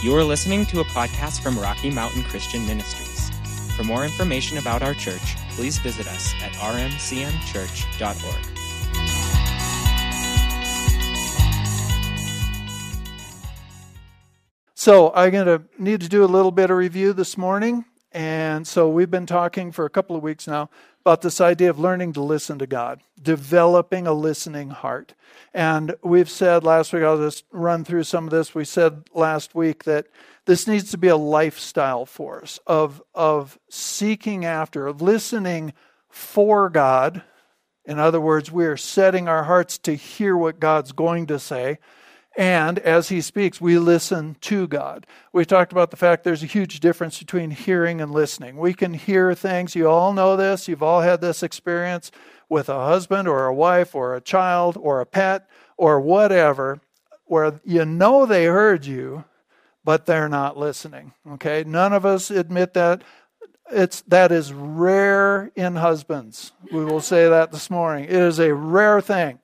You are listening to a podcast from Rocky Mountain Christian Ministries. For more information about our church, please visit us at rmcmchurch.org. So, I'm going to need to do a little bit of review this morning. And so, we've been talking for a couple of weeks now about this idea of learning to listen to God, developing a listening heart. And we've said last week, I'll just run through some of this. We said last week that this needs to be a lifestyle for us of, of seeking after, of listening for God. In other words, we are setting our hearts to hear what God's going to say and as he speaks, we listen to God. We talked about the fact there's a huge difference between hearing and listening. We can hear things. You all know this. You've all had this experience with a husband or a wife or a child or a pet or whatever, where you know they heard you, but they're not listening. Okay? None of us admit that. It's that is rare in husbands. We will say that this morning. It is a rare thing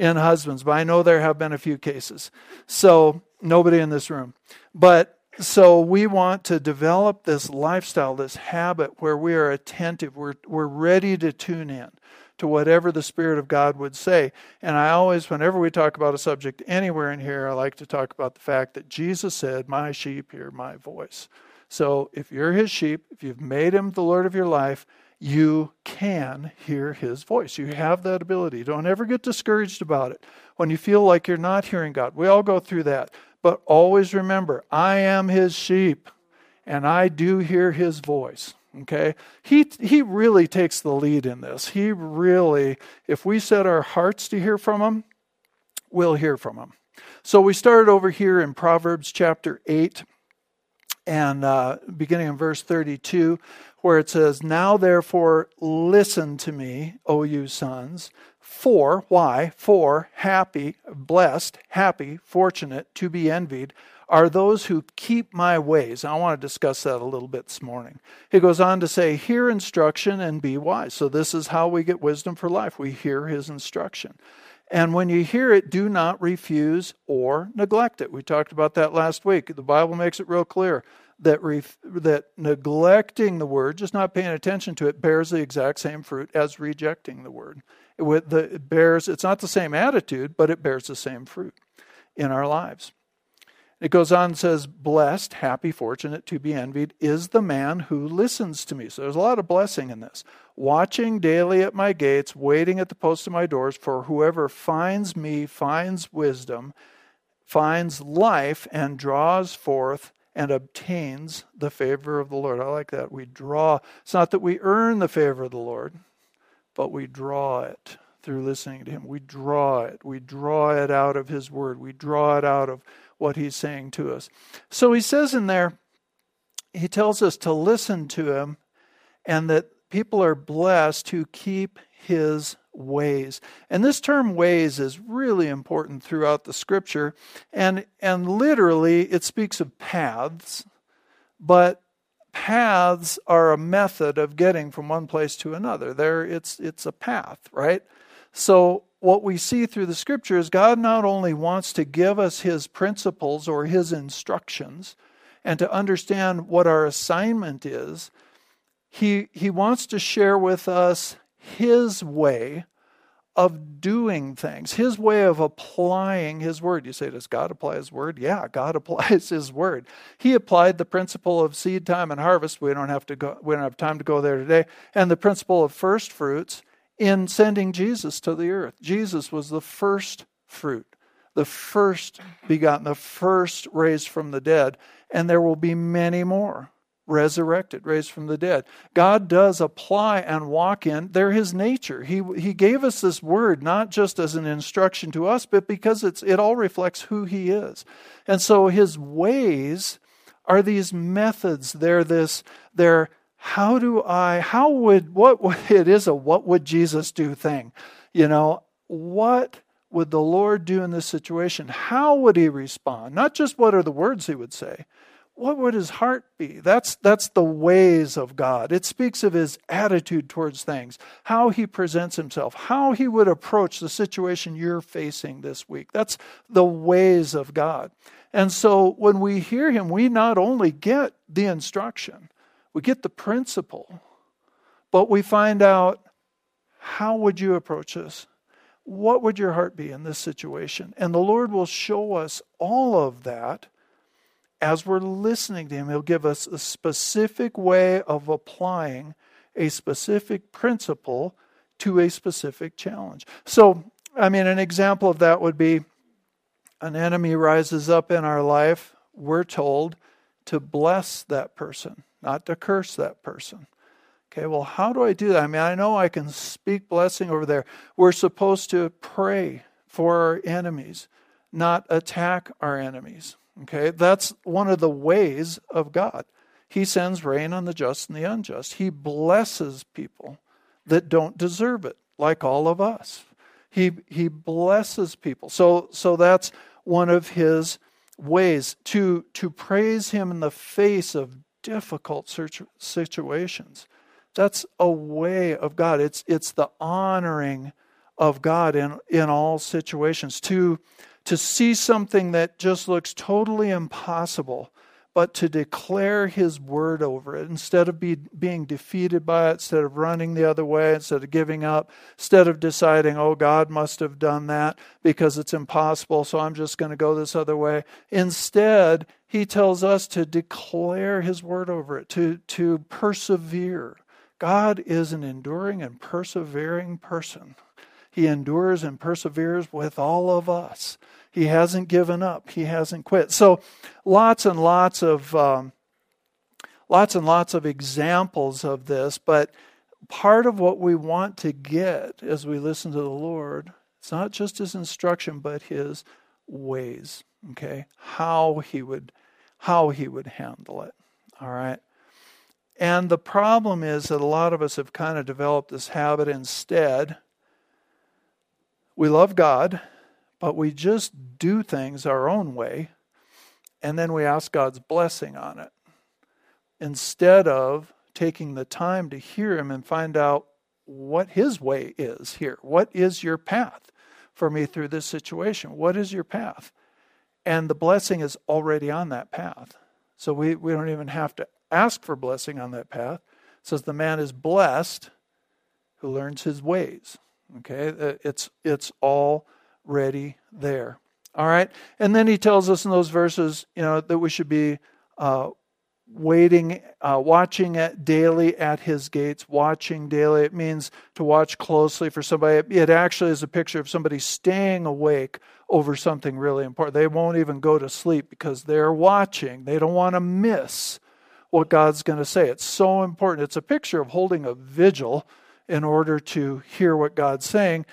in husbands, but I know there have been a few cases. So, nobody in this room. But so we want to develop this lifestyle, this habit where we are attentive, we're, we're ready to tune in to whatever the Spirit of God would say. And I always, whenever we talk about a subject anywhere in here, I like to talk about the fact that Jesus said, My sheep hear my voice. So if you're his sheep, if you've made him the Lord of your life, you can hear his voice. You have that ability. Don't ever get discouraged about it. When you feel like you're not hearing God, we all go through that. But always remember, I am his sheep and I do hear his voice. Okay? He he really takes the lead in this. He really if we set our hearts to hear from him, we'll hear from him. So we started over here in Proverbs chapter 8 and uh, beginning in verse 32 where it says, Now therefore listen to me, O you sons. For, why? For happy, blessed, happy, fortunate, to be envied are those who keep my ways. I want to discuss that a little bit this morning. He goes on to say, Hear instruction and be wise. So, this is how we get wisdom for life. We hear his instruction. And when you hear it, do not refuse or neglect it. We talked about that last week. The Bible makes it real clear that ref, that neglecting the word, just not paying attention to it, bears the exact same fruit as rejecting the word. It, the, it bears it's not the same attitude, but it bears the same fruit in our lives. It goes on and says, Blessed, happy, fortunate, to be envied is the man who listens to me. So there's a lot of blessing in this. Watching daily at my gates, waiting at the post of my doors, for whoever finds me finds wisdom, finds life, and draws forth and obtains the favor of the Lord. I like that. We draw. It's not that we earn the favor of the Lord, but we draw it through listening to Him. We draw it. We draw it out of His Word. We draw it out of what He's saying to us. So He says in there, He tells us to listen to Him and that people are blessed who keep His ways. And this term ways is really important throughout the scripture. And, and literally, it speaks of paths, but paths are a method of getting from one place to another. There, it's, it's a path, right? So, what we see through the scripture is God not only wants to give us his principles or his instructions and to understand what our assignment is, he, he wants to share with us his way of doing things, his way of applying his word. You say, Does God apply his word? Yeah, God applies his word. He applied the principle of seed time and harvest. We don't have to go, we don't have time to go there today. And the principle of first fruits in sending Jesus to the earth. Jesus was the first fruit, the first begotten, the first raised from the dead, and there will be many more resurrected, raised from the dead. God does apply and walk in. They're his nature. He, he gave us this word not just as an instruction to us, but because it's, it all reflects who he is. And so his ways are these methods. They're this, they're how do I, how would, what, it is a what would Jesus do thing. You know, what would the Lord do in this situation? How would he respond? Not just what are the words he would say, what would his heart be? That's, that's the ways of God. It speaks of his attitude towards things, how he presents himself, how he would approach the situation you're facing this week. That's the ways of God. And so when we hear him, we not only get the instruction, we get the principle, but we find out how would you approach this? What would your heart be in this situation? And the Lord will show us all of that as we're listening to Him, He'll give us a specific way of applying a specific principle to a specific challenge. So, I mean, an example of that would be an enemy rises up in our life. We're told to bless that person, not to curse that person. Okay, well, how do I do that? I mean, I know I can speak blessing over there. We're supposed to pray for our enemies, not attack our enemies. Okay, that's one of the ways of God. He sends rain on the just and the unjust. He blesses people that don't deserve it, like all of us. He he blesses people. So so that's one of his ways to to praise him in the face of difficult situations. That's a way of God. It's it's the honoring of God in in all situations. To to see something that just looks totally impossible, but to declare His word over it instead of be, being defeated by it, instead of running the other way, instead of giving up, instead of deciding, oh, God must have done that because it's impossible, so I'm just going to go this other way. Instead, He tells us to declare His word over it, to, to persevere. God is an enduring and persevering person. He endures and perseveres with all of us. He hasn't given up. He hasn't quit. So, lots and lots of um, lots and lots of examples of this. But part of what we want to get as we listen to the Lord, it's not just His instruction, but His ways. Okay, how He would how He would handle it. All right. And the problem is that a lot of us have kind of developed this habit instead we love God, but we just do things our own way, and then we ask God's blessing on it instead of taking the time to hear Him and find out what His way is here. What is your path for me through this situation? What is your path? And the blessing is already on that path. So we, we don't even have to ask for blessing on that path. It says the man is blessed who learns his ways. Okay, uh, it's it's already there. All right, and then he tells us in those verses, you know, that we should be uh, waiting, uh, watching at daily at his gates. Watching daily, it means to watch closely for somebody. It actually is a picture of somebody staying awake over something really important. They won't even go to sleep because they're watching. They don't want to miss what God's going to say. It's so important. It's a picture of holding a vigil in order to hear what God's saying.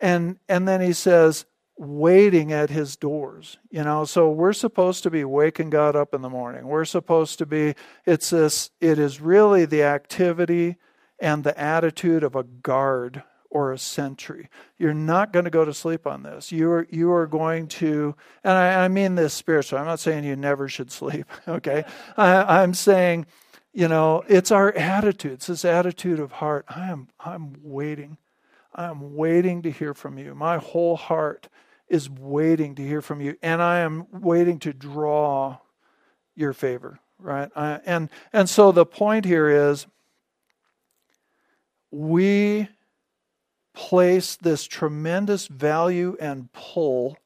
And, and then he says, waiting at his doors. You know, so we're supposed to be waking God up in the morning. We're supposed to be, it's this, it is really the activity and the attitude of a guard or a sentry. You're not going to go to sleep on this. You are you are going to, and I, I mean this spiritually. I'm not saying you never should sleep. Okay, I, I'm saying you know, it's our attitude. It's this attitude of heart. I am I'm waiting. I am waiting to hear from you. My whole heart is waiting to hear from you, and I am waiting to draw your favor, right? I, and and so the point here is we place this tremendous value and pull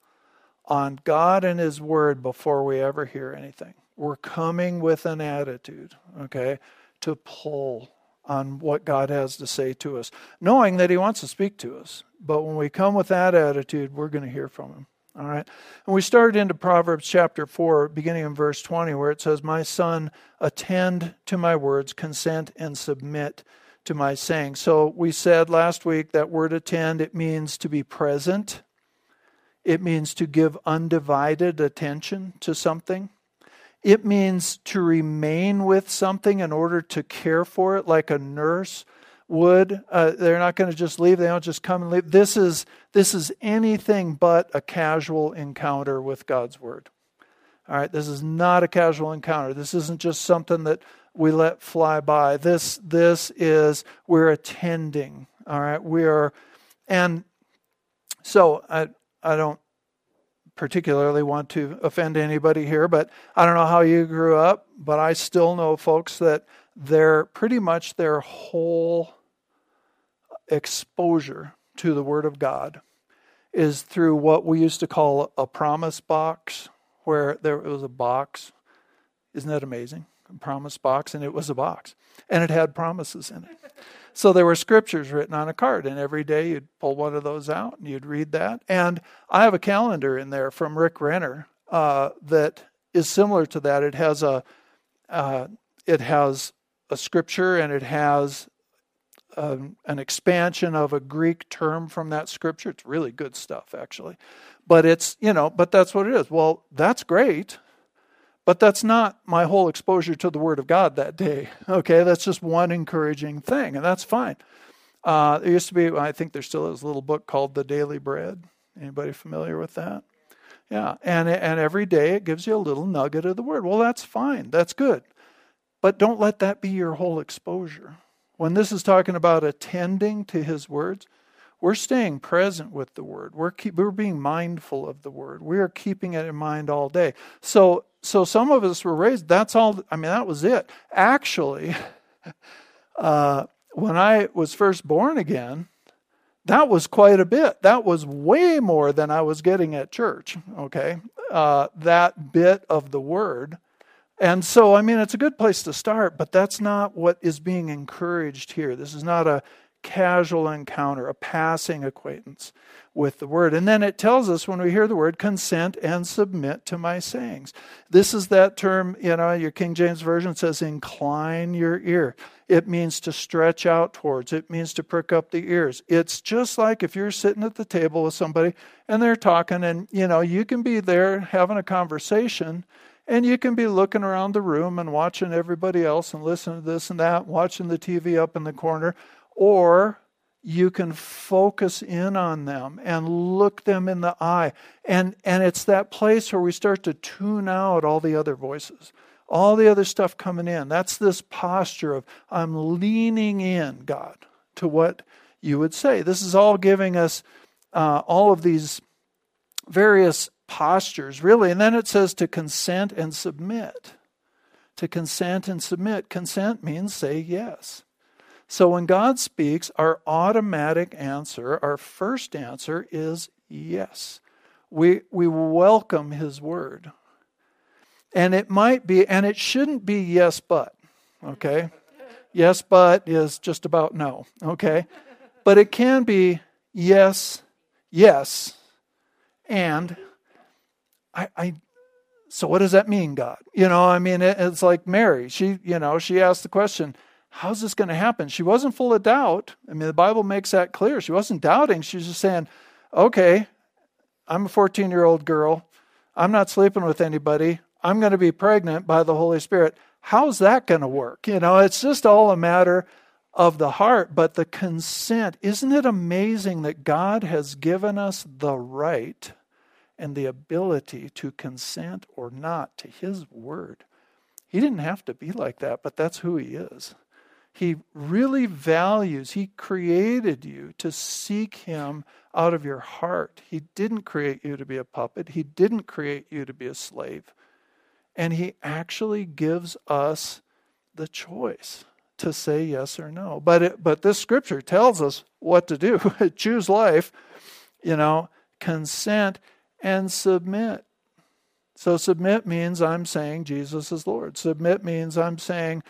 on God and His Word before we ever hear anything. We're coming with an attitude, okay, to pull on what God has to say to us, knowing that He wants to speak to us. But when we come with that attitude, we're going to hear from Him. All right. And we started into Proverbs chapter 4, beginning in verse 20, where it says, My son, attend to my words, consent and submit to my saying. So we said last week that word attend, it means to be present, it means to give undivided attention to something. It means to remain with something in order to care for it, like a nurse would. Uh, they're not going to just leave. They don't just come and leave. This is this is anything but a casual encounter with God's word. All right, this is not a casual encounter. This isn't just something that we let fly by. This this is we're attending. All right, we are, and so I I don't particularly want to offend anybody here, but I don't know how you grew up, but I still know folks that their pretty much their whole exposure to the Word of God is through what we used to call a promise box, where there was a box. Isn't that amazing? A promise box, and it was a box, and it had promises in it. So there were scriptures written on a card, and every day you'd pull one of those out and you'd read that. And I have a calendar in there from Rick Renner uh, that is similar to that. It has a uh, it has a scripture and it has um, an expansion of a Greek term from that scripture. It's really good stuff, actually. But it's, you know, but that's what it is. Well, that's great. But that's not my whole exposure to the Word of God that day. Okay, that's just one encouraging thing, and that's fine. Uh, there used to be, I think there still is a little book called The Daily Bread. Anybody familiar with that? Yeah, and and every day it gives you a little nugget of the Word. Well, that's fine. That's good. But don't let that be your whole exposure. When this is talking about attending to His words, we're staying present with the Word. We're keep, we're being mindful of the Word. We are keeping it in mind all day. So so some of us were raised, that's all, I mean, that was it. Actually, uh, when I was first born again, that was quite a bit. That was way more than I was getting at church, okay? Uh, that bit of the word. And so, I mean, it's a good place to start, but that's not what is being encouraged here. This is not a casual encounter, a passing acquaintance with the word. And then it tells us when we hear the word, consent and submit to my sayings. This is that term, you know, your King James Version says, incline your ear. It means to stretch out towards, it means to prick up the ears. It's just like if you're sitting at the table with somebody and they're talking, and, you know, you can be there having a conversation. And you can be looking around the room and watching everybody else and listening to this and that, watching the TV up in the corner, or you can focus in on them and look them in the eye. And, and it's that place where we start to tune out all the other voices, all the other stuff coming in. That's this posture of, I'm leaning in, God, to what you would say. This is all giving us uh, all of these various postures, really. And then it says to consent and submit. To consent and submit. Consent means say yes. So when God speaks, our automatic answer, our first answer is yes. We, we welcome His word. And it might be, and it shouldn't be yes, but, okay? yes, but is just about no, okay? But it can be yes, yes, and I, I so what does that mean, God? You know, I mean, it, it's like Mary. She, you know, she asked the question, how's this going to happen? She wasn't full of doubt. I mean, the Bible makes that clear. She wasn't doubting. She was just saying, okay, I'm a 14 year old girl. I'm not sleeping with anybody. I'm going to be pregnant by the Holy Spirit. How's that going to work? You know, it's just all a matter of the heart, but the consent. Isn't it amazing that God has given us the right and the ability to consent or not to His word? He didn't have to be like that, but that's who He is. He really values, He created you to seek Him out of your heart. He didn't create you to be a puppet, He didn't create you to be a slave. And He actually gives us the choice to say yes or no. But, it, but this scripture tells us what to do choose life, you know, consent and submit. So submit means I'm saying Jesus is Lord. Submit means I'm saying,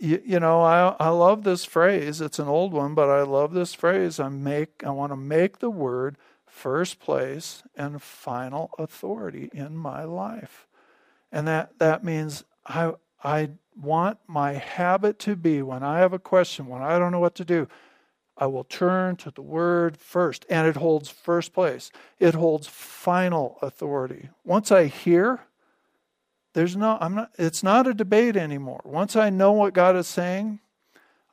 You, you, know, I, I love this phrase. It's an old one, but I love this phrase. I make, I want to make the word first place and final authority in my life, and that that means I I want my habit to be when I have a question, when I don't know what to do, I will turn to the word first, and it holds first place. It holds final authority. Once I hear, there's no, I'm not, it's not a debate anymore. Once I know what God is saying,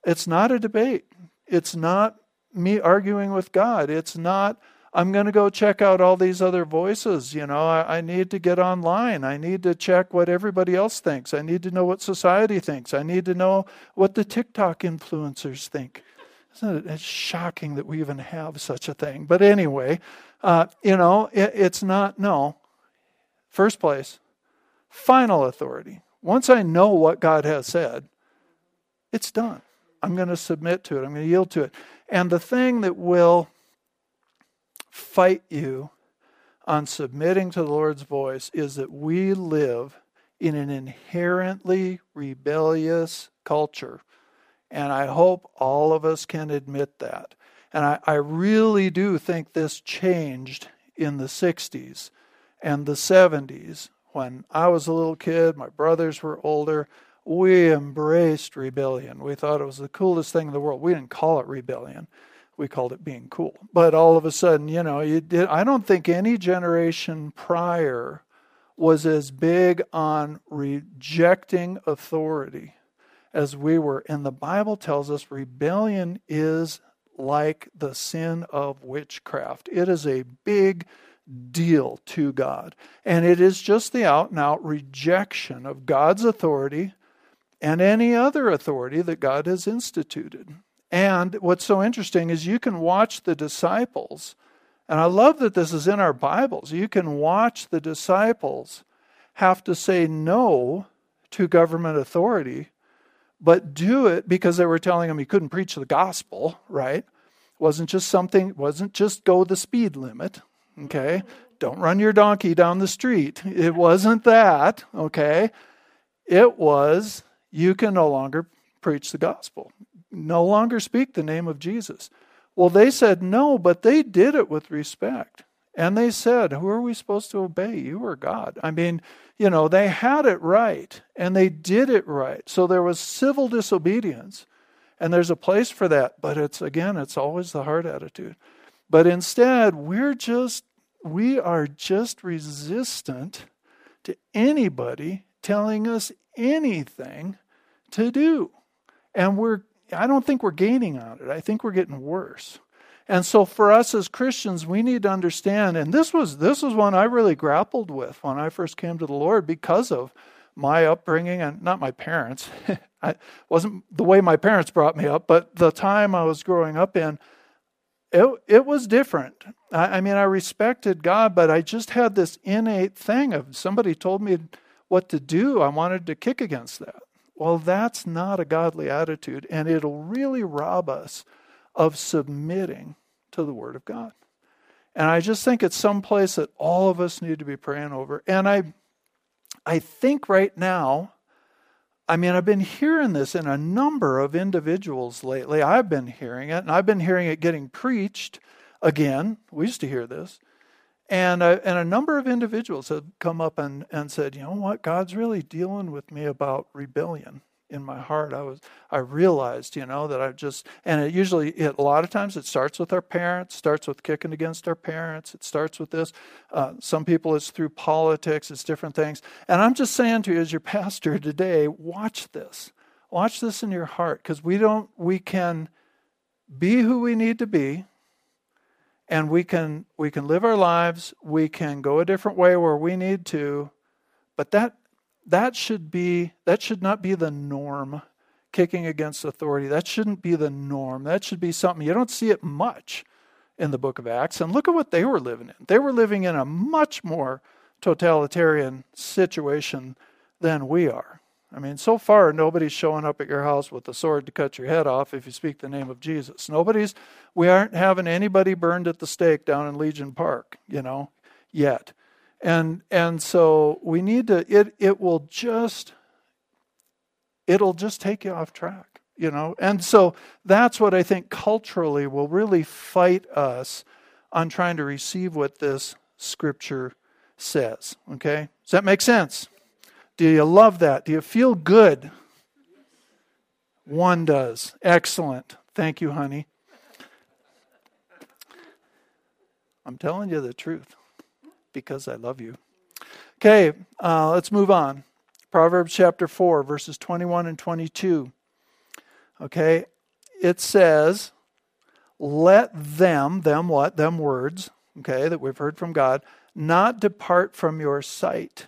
it's not a debate. It's not me arguing with God. It's not I'm going to go check out all these other voices. You know, I, I, need to get online. I need to check what everybody else thinks. I need to know what society thinks. I need to know what the TikTok influencers think. Isn't it it's shocking that we even have such a thing? But anyway, uh, you know, it, it's not, no. First place, final authority. Once I know what God has said, it's done. I'm going to submit to it. I'm going to yield to it. And the thing that will fight you on submitting to the Lord's voice is that we live in an inherently rebellious culture. And I hope all of us can admit that. And I, I really do think this changed in the 60s and the 70s. When I was a little kid, my brothers were older, we embraced rebellion. We thought it was the coolest thing in the world. We didn't call it rebellion we called it being cool. But all of a sudden, you know, you did, I don't think any generation prior was as big on rejecting authority as we were. And the Bible tells us rebellion is like the sin of witchcraft. It is a big deal to God. And it is just the out and out rejection of God's authority and any other authority that God has instituted. And what's so interesting is you can watch the disciples, and I love that this is in our Bibles. You can watch the disciples have to say no to government authority, but do it because they were telling them he couldn't preach the gospel, right? Wasn't just something, wasn't just go the speed limit, okay? Don't run your donkey down the street. It wasn't that, okay? It was you can no longer preach the gospel no longer speak the name of Jesus. Well, they said no, but they did it with respect. And they said, Who are we supposed to obey? You or God? I mean, you know, they had it right and they did it right. So there was civil disobedience. And there's a place for that. But it's, again, it's always the heart attitude. But instead, we're just, we are just resistant to anybody telling us anything to do. And we're I don't think we're gaining on it. I think we're getting worse. And so for us as Christians, we need to understand, and this was this was one I really grappled with when I first came to the Lord because of my upbringing and not my parents. I wasn't the way my parents brought me up, but the time I was growing up in, it it was different. I, I mean, I respected God, but I just had this innate thing of somebody told me what to do. I wanted to kick against that. Well, that's not a godly attitude, and it'll really rob us of submitting to the Word of God. And I just think it's some place that all of us need to be praying over. And I, I think right now, I mean, I've been hearing this in a number of individuals lately. I've been hearing it, and I've been hearing it getting preached again. We used to hear this. And, uh, and a number of individuals have come up and, and said, you know what, God's really dealing with me about rebellion in my heart. I was I realized, you know, that I just and it usually it, a lot of times it starts with our parents, starts with kicking against our parents. It starts with this. Uh, some people it's through politics, it's different things. And I'm just saying to you, as your pastor today, watch this. Watch this in your heart because we don't we can be who we need to be and we can we can live our lives we can go a different way where we need to but that that should be that should not be the norm kicking against authority. That shouldn't be the norm. That should be something you don't see it much in the book of acts. And look at what they were living in. They were living in a much more totalitarian situation than we are. I mean, so far, nobody's showing up at your house with a sword to cut your head off if you speak the name of Jesus. Nobody's, we aren't having anybody burned at the stake down in Legion Park, you know, yet. And, and so we need to, it, it will just, it'll just take you off track, you know. And so that's what I think culturally will really fight us on trying to receive what this scripture says, okay? Does that make sense? Do you love that? Do you feel good? One does. Excellent. Thank you, honey. I'm telling you the truth because I love you. Okay, uh, let's move on. Proverbs chapter 4, verses 21 and 22. Okay, it says, Let them, them what? Them words, okay, that we've heard from God, not depart from your sight.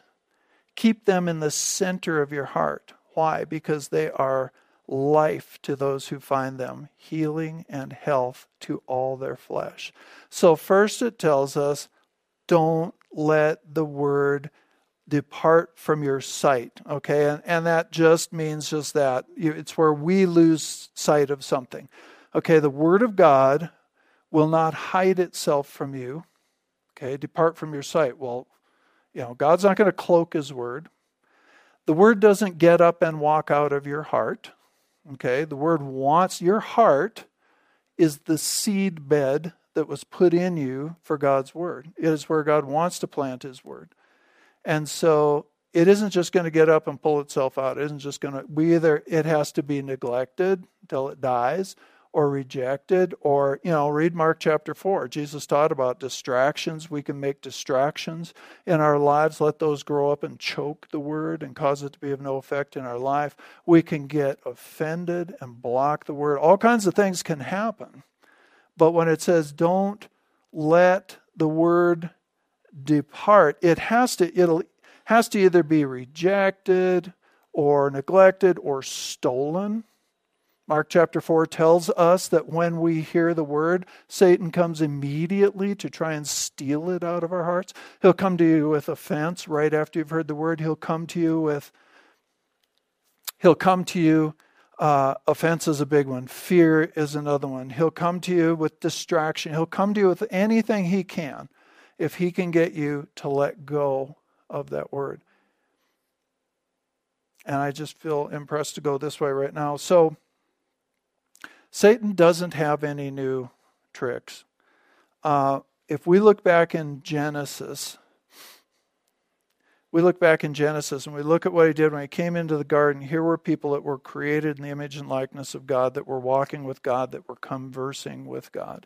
Keep them in the center of your heart. Why? Because they are life to those who find them, healing and health to all their flesh. So, first it tells us don't let the word depart from your sight. Okay, and, and that just means just that. It's where we lose sight of something. Okay, the word of God will not hide itself from you. Okay, depart from your sight. Well, you know, God's not going to cloak his word. The word doesn't get up and walk out of your heart. Okay, the word wants your heart is the seed bed that was put in you for God's word. It is where God wants to plant his word. And so it isn't just going to get up and pull itself out. It isn't just going to we either it has to be neglected until it dies or rejected or you know read mark chapter 4 jesus taught about distractions we can make distractions in our lives let those grow up and choke the word and cause it to be of no effect in our life we can get offended and block the word all kinds of things can happen but when it says don't let the word depart it has to it'll has to either be rejected or neglected or stolen Mark chapter 4 tells us that when we hear the word, Satan comes immediately to try and steal it out of our hearts. He'll come to you with offense right after you've heard the word. He'll come to you with, he'll come to you, uh, offense is a big one, fear is another one. He'll come to you with distraction. He'll come to you with anything he can if he can get you to let go of that word. And I just feel impressed to go this way right now. So, Satan doesn't have any new tricks. Uh, if we look back in Genesis, we look back in Genesis and we look at what he did when he came into the garden. Here were people that were created in the image and likeness of God, that were walking with God, that were conversing with God,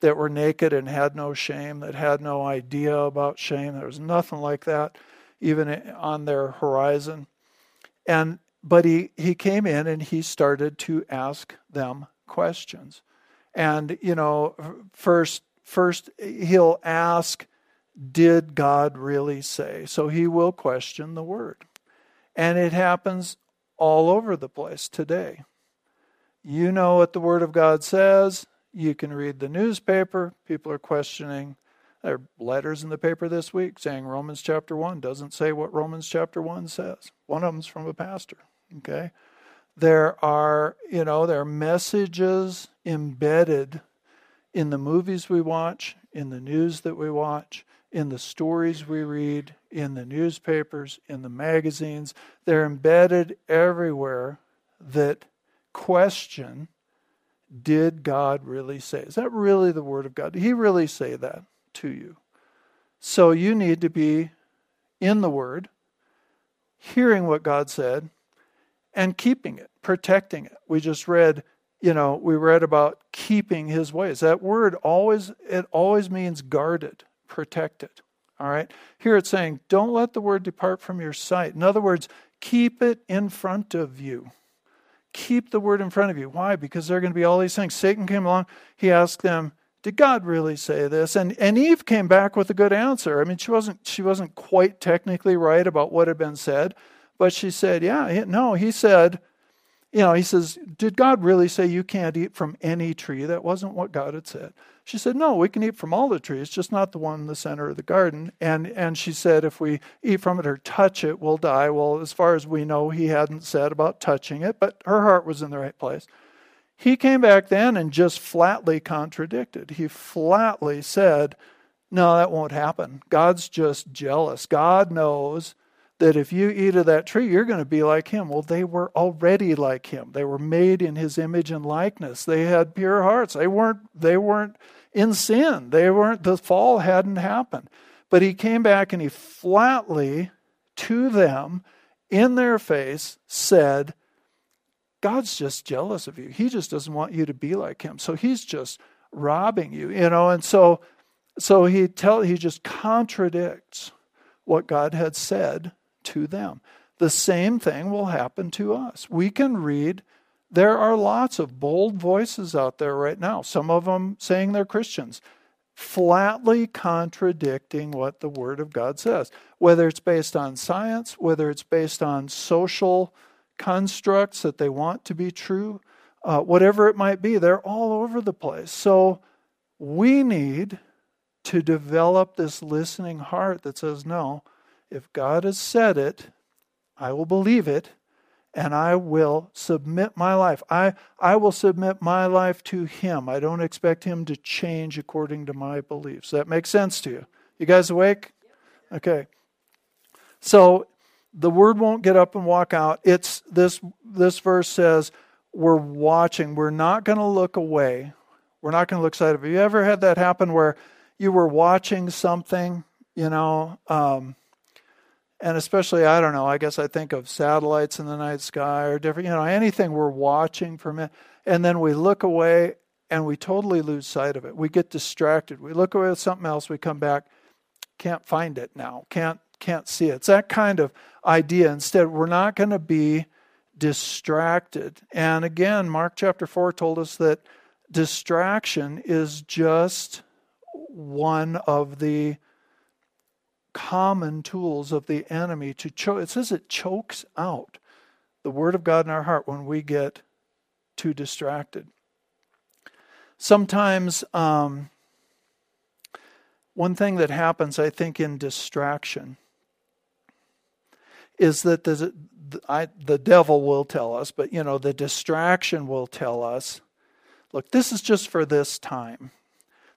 that were naked and had no shame, that had no idea about shame. There was nothing like that even on their horizon. And but he, he came in and he started to ask them questions. And, you know, first, first he'll ask, did God really say? So he will question the word. And it happens all over the place today. You know what the Word of God says. You can read the newspaper. People are questioning. There are letters in the paper this week saying Romans chapter 1 doesn't say what Romans chapter 1 says. One of them's from a pastor. Okay? There are, you know, there are messages embedded in the movies we watch, in the news that we watch, in the stories we read, in the newspapers, in the magazines. They're embedded everywhere that question did God really say? Is that really the Word of God? Did He really say that to you? So you need to be in the Word, hearing what God said, and keeping it, protecting it. We just read, you know, we read about keeping his ways. That word always it always means guarded, protected. All right? Here it's saying, don't let the word depart from your sight. In other words, keep it in front of you. Keep the word in front of you. Why? Because there are going to be all these things. Satan came along, he asked them, did God really say this? And and Eve came back with a good answer. I mean, she wasn't she wasn't quite technically right about what had been said, but she said, Yeah, no, he said, you know, he says, Did God really say you can't eat from any tree? That wasn't what God had said. She said, No, we can eat from all the trees, just not the one in the center of the garden. And and she said, if we eat from it or touch it, we'll die. Well, as far as we know, he hadn't said about touching it, but her heart was in the right place. He came back then and just flatly contradicted. He flatly said, No, that won't happen. God's just jealous. God knows that if you eat of that tree, you're going to be like him. Well, they were already like him. They were made in his image and likeness. They had pure hearts. They weren't, they weren't in sin. They weren't, the fall hadn't happened. But he came back and he flatly, to them, in their face, said, God's just jealous of you. He just doesn't want you to be like him. So he's just robbing you, you know, and so so he tell he just contradicts what God had said to them. The same thing will happen to us. We can read, there are lots of bold voices out there right now, some of them saying they're Christians. flatly contradicting what the Word of God says, whether it's based on science, whether it's based on social constructs that they want to be true, uh, whatever it might be, they're all over the place. So we need to develop this listening heart that says, no, if God has said it, I will believe it and I will submit my life. I, I will submit my life to Him. I don't expect Him to change according to my beliefs. That makes sense to you? You guys awake? Okay. So the word won't get up and walk out. It's this this verse says we're watching. We're not going to look away. We're not going to look side of. Have you ever had that happen where you were watching something, you know, um, and especially I don't know. I guess I think of satellites in the night sky or different, you know, anything we're watching from it, and then we look away and we totally lose sight of it. We get distracted. We look away at something else. We come back, can't find it now. Can't can't see it. It's that kind of idea. Instead, we're not going to be distracted. And again, Mark chapter 4 told us that distraction is just one of the common tools of the enemy to choke. It says it chokes out the word of God in our heart when we get too distracted. Sometimes, um, one thing that happens, I think, in distraction is that the, I, the devil will tell us, but you know, the distraction will tell us look, this is just for this time.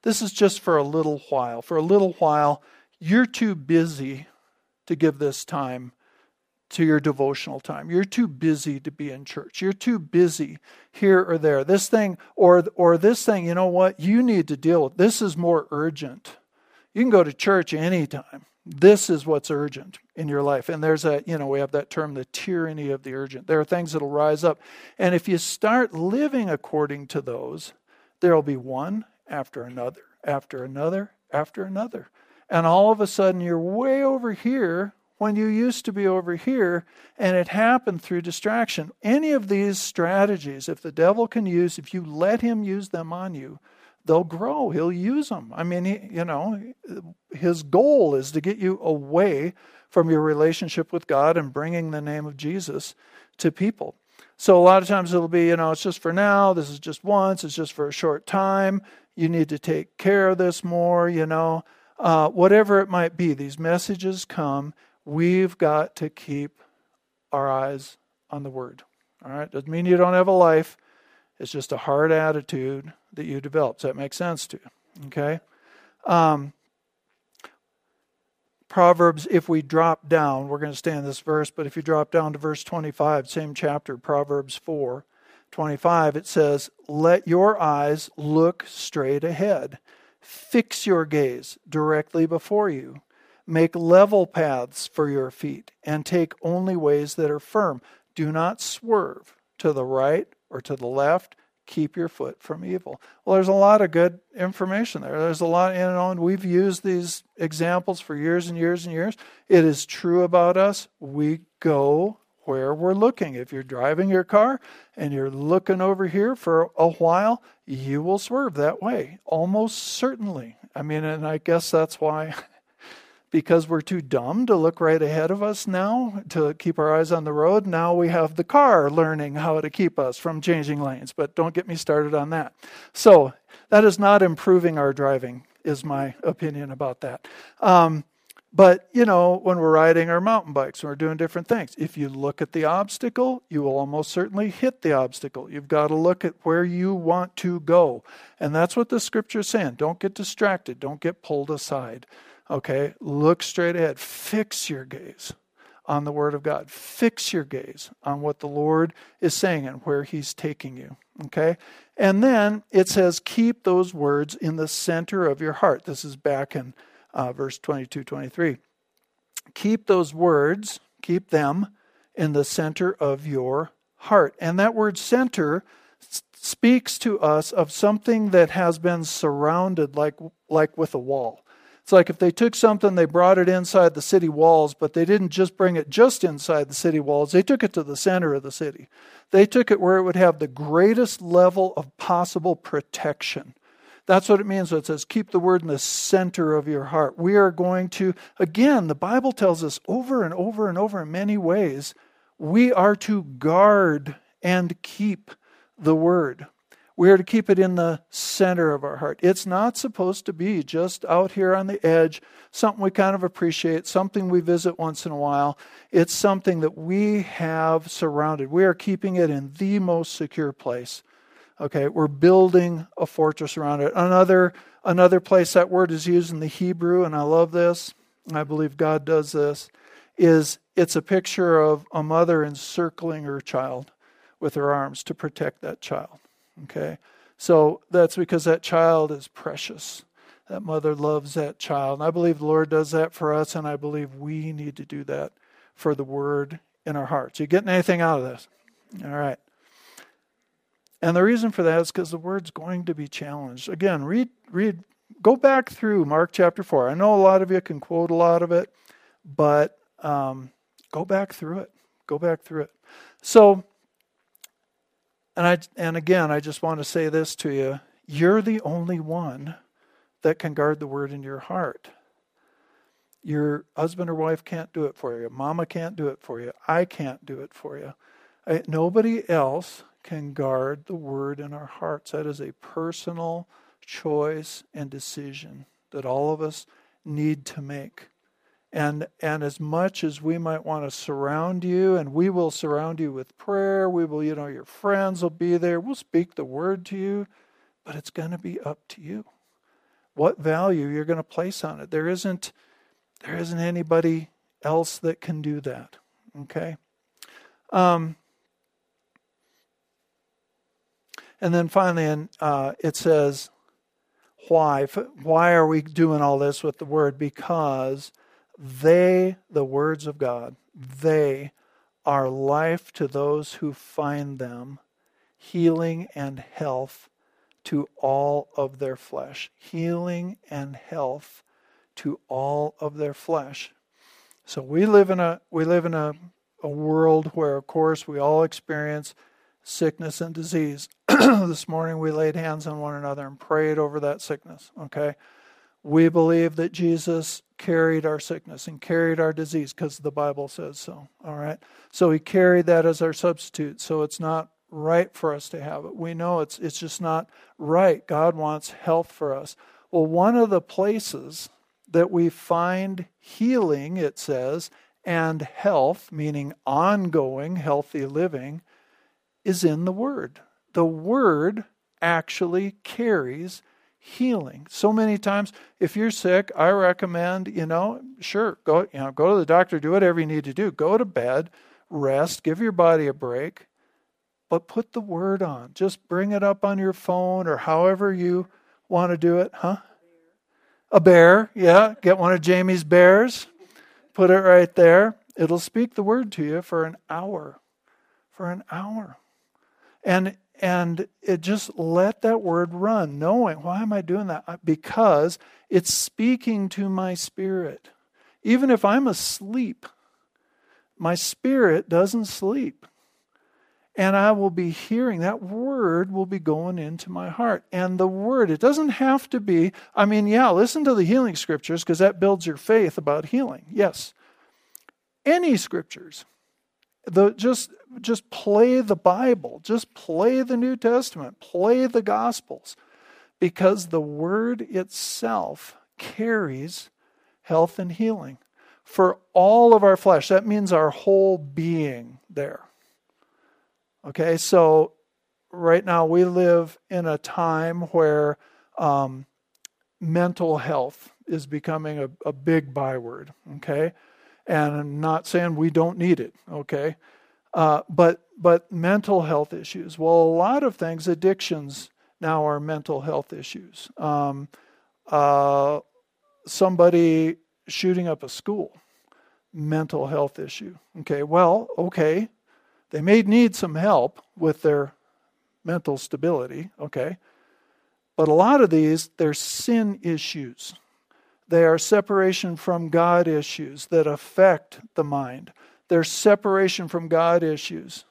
This is just for a little while. For a little while, you're too busy to give this time to your devotional time. You're too busy to be in church. You're too busy here or there. This thing or or this thing, you know what? You need to deal with. This is more urgent. You can go to church anytime. This is what's urgent in your life. And there's a, you know, we have that term, the tyranny of the urgent. There are things that'll rise up. And if you start living according to those, there'll be one after another, after another, after another. And all of a sudden you're way over here when you used to be over here, and it happened through distraction. Any of these strategies, if the devil can use, if you let him use them on you, they'll grow. He'll use them. I mean, he, you know, his goal is to get you away from your relationship with God and bringing the name of Jesus to people. So a lot of times it'll be, you know, it's just for now. This is just once. It's just for a short time. You need to take care of this more, you know. Uh, whatever it might be, these messages come. We've got to keep our eyes on the Word. All right? Doesn't mean you don't have a life. It's just a hard attitude that you develop. Does that make sense to you? Okay? Um, Proverbs, if we drop down, we're going to stay in this verse, but if you drop down to verse 25, same chapter, Proverbs 4, 25, it says, Let your eyes look straight ahead. Fix your gaze directly before you. Make level paths for your feet, and take only ways that are firm. Do not swerve to the right or to the left keep your foot from evil. Well, there's a lot of good information there. There's a lot, you know, and we've used these examples for years and years and years. It is true about us. We go where we're looking. If you're driving your car and you're looking over here for a while, you will swerve that way, almost certainly. I mean, and I guess that's why because we're too dumb to look right ahead of us now to keep our eyes on the road. Now we have the car learning how to keep us from changing lanes, but don't get me started on that. So that is not improving our driving, is my opinion about that. Um, but, you know, when we're riding our mountain bikes, when we're doing different things, if you look at the obstacle, you will almost certainly hit the obstacle. You've got to look at where you want to go. And that's what the scripture is saying. Don't get distracted, don't get pulled aside. Okay, look straight ahead. Fix your gaze on the Word of God. Fix your gaze on what the Lord is saying and where He's taking you. Okay? And then it says, keep those words in the center of your heart. This is back in uh, verse 22 23. Keep those words, keep them in the center of your heart. And that word center speaks to us of something that has been surrounded like, like with a wall. It's like if they took something, they brought it inside the city walls, but they didn't just bring it just inside the city walls. They took it to the center of the city. They took it where it would have the greatest level of possible protection. That's what it means when it says, keep the word in the center of your heart. We are going to, again, the Bible tells us over and over and over in many ways, we are to guard and keep the word. We are to keep it in the center of our heart. It's not supposed to be just out here on the edge, something we kind of appreciate, something we visit once in a while. It's something that we have surrounded. We are keeping it in the most secure place. Okay, we're building a fortress around it. Another another place that word is used in the Hebrew, and I love this. I believe God does this. Is it's a picture of a mother encircling her child with her arms to protect that child. Okay? So that's because that child is precious. That mother loves that child. And I believe the Lord does that for us, and I believe we need to do that for the word in our hearts. You getting anything out of this? All right. And the reason for that is because the word's going to be challenged. Again, read, read, go back through Mark chapter 4. I know a lot of you can quote a lot of it, but um, go back through it. Go back through it. So, and I and again, I just want to say this to you. You're the only one that can guard the word in your heart. Your husband or wife can't do it for you. Mama can't do it for you. I can't do it for you. I, nobody else can guard the word in our hearts. That is a personal choice and decision that all of us need to make. And, and as much as we might want to surround you, and we will surround you with prayer, we will, you know, your friends will be there, we'll speak the word to you, but it's going to be up to you. What value you're going to place on it. There isn't, there isn't anybody else that can do that. Okay? Um, and then finally, uh, it says, why? Why are we doing all this with the word? Because they, the words of God, they are life to those who find them, healing and health to all of their flesh. Healing and health to all of their flesh. So we live in a we live in a, a world where of course we all experience sickness and disease. this morning we laid hands on one another and prayed over that sickness. Okay. We believe that Jesus carried our sickness and carried our disease because the Bible says so. All right. So he carried that as our substitute. So it's not right for us to have it. We know it's it's just not right. God wants health for us. Well, one of the places that we find healing, it says, and health, meaning ongoing healthy living, is in the Word. The Word actually carries healing. So many times, if you're sick, I recommend, you know, sure, go, you know, go to the doctor, do whatever you need to do. Go to bed, rest, give your body a break, but put the word on. Just bring it up on your phone or however you want to do it, huh? A bear, yeah. Get one of Jamie's bears, put it right there. It'll speak the word to you for an hour. For an hour. And and it just let that word run, knowing, why am I doing that? Uh, because it's speaking to my spirit. Even if I'm asleep, my spirit doesn't sleep. And I will be hearing that word will be going into my heart. And the word, it doesn't have to be, I mean, yeah, listen to the healing scriptures because that builds your faith about healing. Yes. Any scriptures the just just play the Bible, just play the New Testament, play the Gospels, because the Word itself carries health and healing for all of our flesh. That means our whole being there. Okay, so right now we live in a time where um, mental health is becoming a, a big byword. Okay, and I'm not saying we don't need it, okay? Uh, but but mental health issues. Well, a lot of things, addictions now are mental health issues. Um, uh, somebody shooting up a school, mental health issue. Okay, well, okay, they may need some help with their mental stability. Okay, but a lot of these, they're sin issues. They are separation from God issues that affect the mind. They're separation from God issues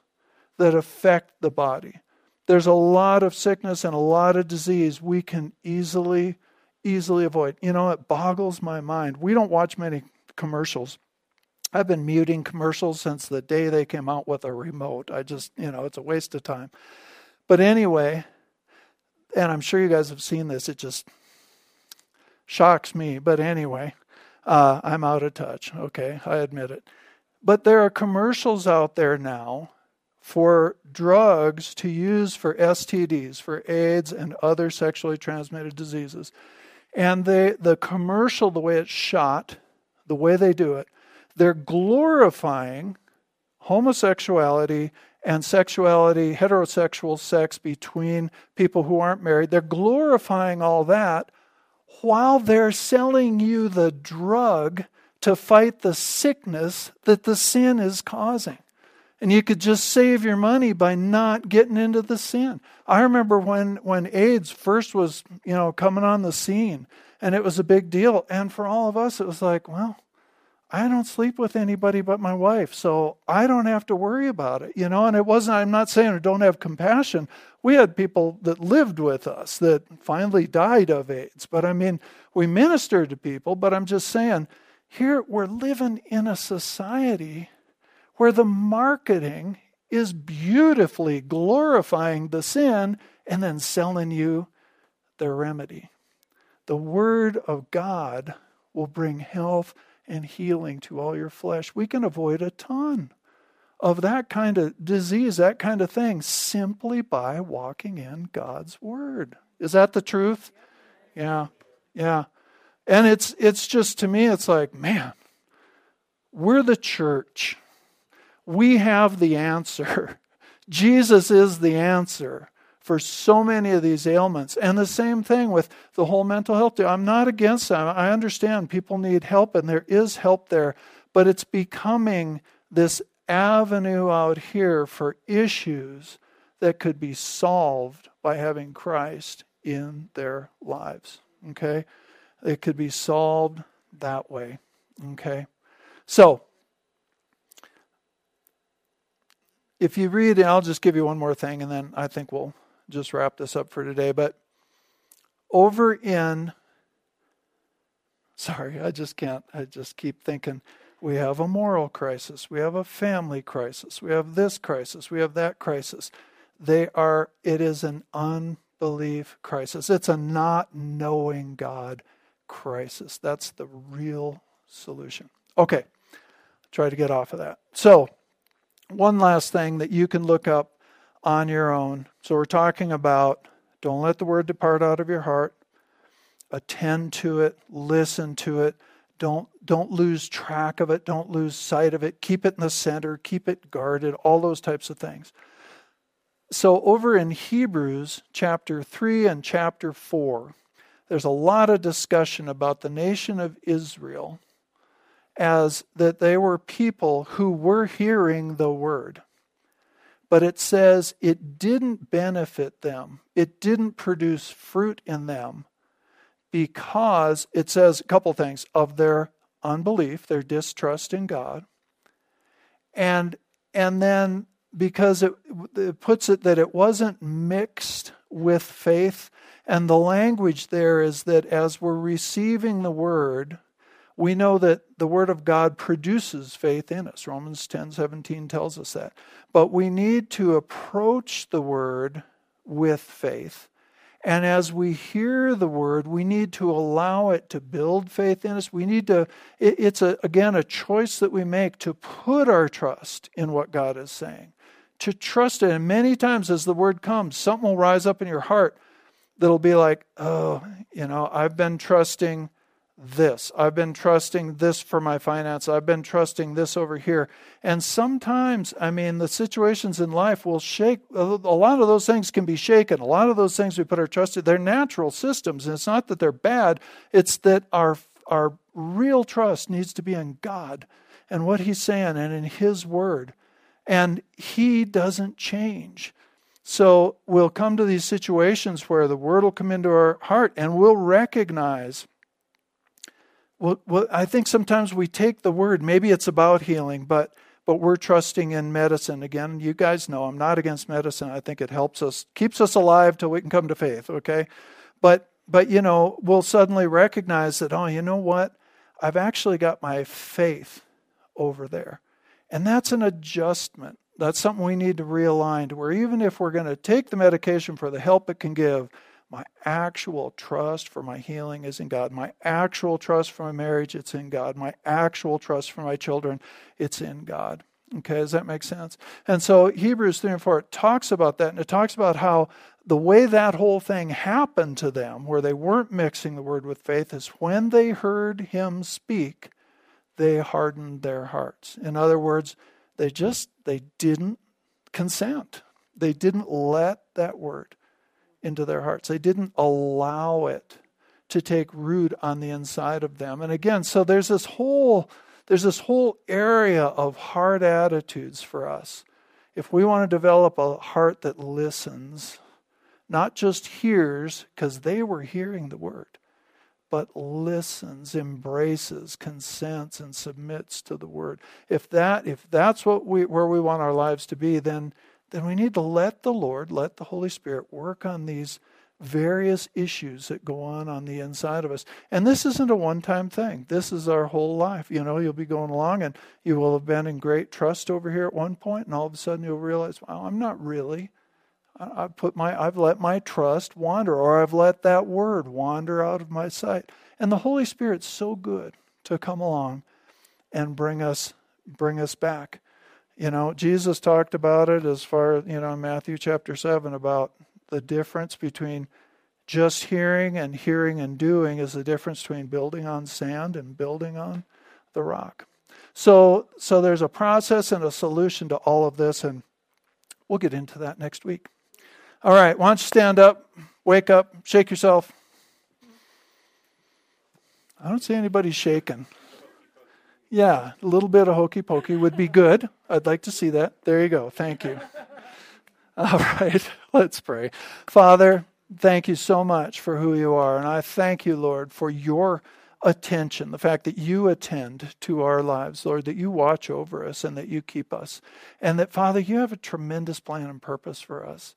that affect the body. There's a lot of sickness and a lot of disease we can easily, easily avoid. You know, it boggles my mind. We don't watch many commercials. I've been muting commercials since the day they came out with a remote. I just, you know, it's a waste of time. But anyway, and I'm sure you guys have seen this, it just shocks me. But anyway, uh, I'm out of touch. Okay, I admit it. But there are commercials out there now for drugs to use for STDs, for AIDS and other sexually transmitted diseases. And they, the commercial, the way it's shot, the way they do it, they're glorifying homosexuality and sexuality, heterosexual sex between people who aren't married. They're glorifying all that while they're selling you the drug to fight the sickness that the sin is causing. And you could just save your money by not getting into the sin. I remember when, when AIDS first was, you know, coming on the scene and it was a big deal. And for all of us, it was like, well, I don't sleep with anybody but my wife, so I don't have to worry about it, you know. And it wasn't, I'm not saying I don't have compassion. We had people that lived with us that finally died of AIDS, but I mean, we ministered to people, but I'm just saying, here we're living in a society where the marketing is beautifully glorifying the sin and then selling you the remedy. The Word of God will bring health and healing to all your flesh. We can avoid a ton of that kind of disease, that kind of thing, simply by walking in God's Word. Is that the truth? Yeah, yeah. And it's it's just to me, it's like, man, we're the church we have the answer. Jesus is the answer for so many of these ailments. And the same thing with the whole mental health. I'm not against that. I understand people need help, and there is help there, but it's becoming this avenue out here for issues that could be solved by having Christ in their lives. Okay? It could be solved that way. Okay? So, if you read, I'll just give you one more thing, and then I think we'll just wrap this up for today. But over in, sorry, I just can't, I just keep thinking. We have a moral crisis. We have a family crisis. We have this crisis. We have that crisis. They are, it is an unbelief crisis. It's a not knowing God crisis. That's the real solution. Okay, try to get off of that. So, one last thing that you can look up on your own. So we're talking about don't let the word depart out of your heart. Attend to it, listen to it. Don't don't lose track of it, don't lose sight of it. Keep it in the center, keep it guarded, all those types of things. So over in Hebrews chapter 3 and chapter 4, there's a lot of discussion about the nation of Israel as that they were people who were hearing the word. But it says it didn't benefit them, it didn't produce fruit in them because it says a couple things of their unbelief, their distrust in God. And and then because it, it puts it that it wasn't mixed with faith and the language there is that as we're receiving the word we know that the word of God produces faith in us. Romans 10:17 tells us that. But we need to approach the word with faith. And as we hear the word, we need to allow it to build faith in us. We need to, it, it's a, again a choice that we make to put our trust in what God is saying, to trust it. And many times as the word comes, something will rise up in your heart that'll be like, oh, you know, I've been trusting this. I've been trusting this for my finance. I've been trusting this over here. And sometimes, I mean, the situations in life will shake. A lot of those things can be shaken. A lot of those things we put our trust in, they're natural systems. And it's not that they're bad, it's that our, our real trust needs to be in God and what He's saying and in His Word. And He doesn't change. So we'll come to these situations where the Word will come into our heart and we'll recognize well, well, I think sometimes we take the word, maybe it's about healing, but but we're trusting in medicine. Again, you guys know I'm not against medicine. I think it helps us, keeps us alive till we can come to faith, okay? But, but you know, we'll suddenly recognize that, oh, you know what? I've actually got my faith over there. And that's an adjustment. That's something we need to realign to where even if we're going to take the medication for the help it can give, my actual trust for my healing is in God. My actual trust for my marriage, it's in God. My actual trust for my children, it's in God. Okay, does that make sense? And so Hebrews 3 and 4 it talks about that, and it talks about how the way that whole thing happened to them, where they weren't mixing the word with faith, is when they heard him speak, they hardened their hearts. In other words, they just they didn't consent. They didn't let that word into their hearts. They didn't allow it to take root on the inside of them. And again, so there's this whole there's this whole area of hard attitudes for us. If we want to develop a heart that listens, not just hears because they were hearing the word, but listens, embraces, consents and submits to the word. If that if that's what we where we want our lives to be, then then we need to let the Lord, let the Holy Spirit work on these various issues that go on on the inside of us. And this isn't a one time thing. This is our whole life. You know, you'll be going along and you will have been in great trust over here at one point, and all of a sudden you'll realize, wow, I'm not really. I've put my I've let my trust wander, or I've let that word wander out of my sight. And the Holy Spirit's so good to come along and bring us bring us back. You know, Jesus talked about it as far, you know, in Matthew chapter 7 about the difference between just hearing and hearing and doing is the difference between building on sand and building on the rock. So, so there's a process and a solution to all of this, and we'll get into that next week. All right, why don't you stand up, wake up, shake yourself. I don't see anybody shaking. Yeah, a little bit of hokey pokey would be good. I'd like to see that. There you go. Thank you. All right, let's pray. Father, thank you so much for who you are. And I thank you, Lord, for your attention, the fact that you attend to our lives, Lord, that you watch over us and that you keep us. And that, Father, you have a tremendous plan and purpose for us.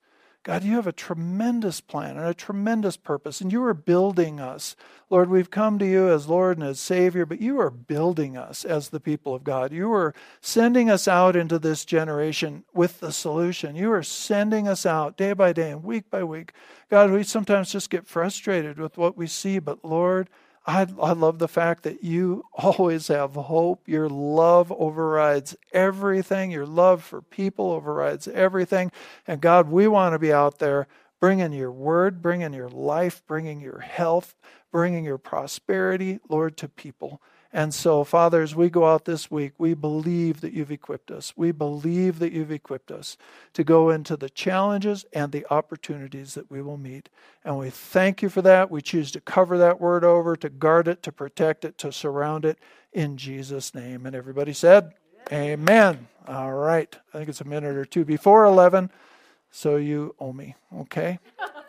God, you have a tremendous plan and a tremendous purpose, and you are building us. Lord, we've come to you as Lord and as Savior, but you are building us as the people of God. You are sending us out into this generation with the solution. You are sending us out day by day and week by week. God, we sometimes just get frustrated with what we see, but Lord, I, I love the fact that you always have hope. Your love overrides everything. Your love for people overrides everything. And God, we want to be out there bringing your word, bringing your life, bringing your health, bringing your prosperity, Lord, to people. And so, Father, as we go out this week, we believe that you've equipped us. We believe that you've equipped us to go into the challenges and the opportunities that we will meet. And we thank you for that. We choose to cover that word over, to guard it, to protect it, to surround it in Jesus' name. And everybody said, Amen. All right. I think it's a minute or two before 11, so you owe me. Okay?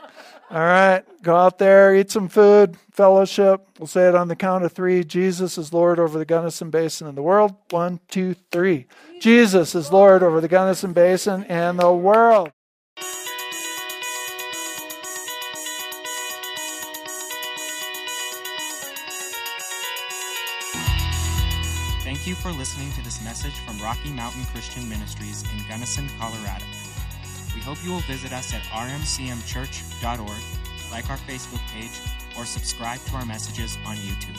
All right, go out there, eat some food, fellowship. We'll say it on the count of three. Jesus is Lord over the Gunnison Basin and the world. One, two, three. Jesus is Lord over the Gunnison Basin and the world. Thank you for listening to this message from Rocky Mountain Christian Ministries in Gunnison, Colorado. We hope you will visit us at rmcmchurch.org, like our Facebook page, or subscribe to our messages on YouTube.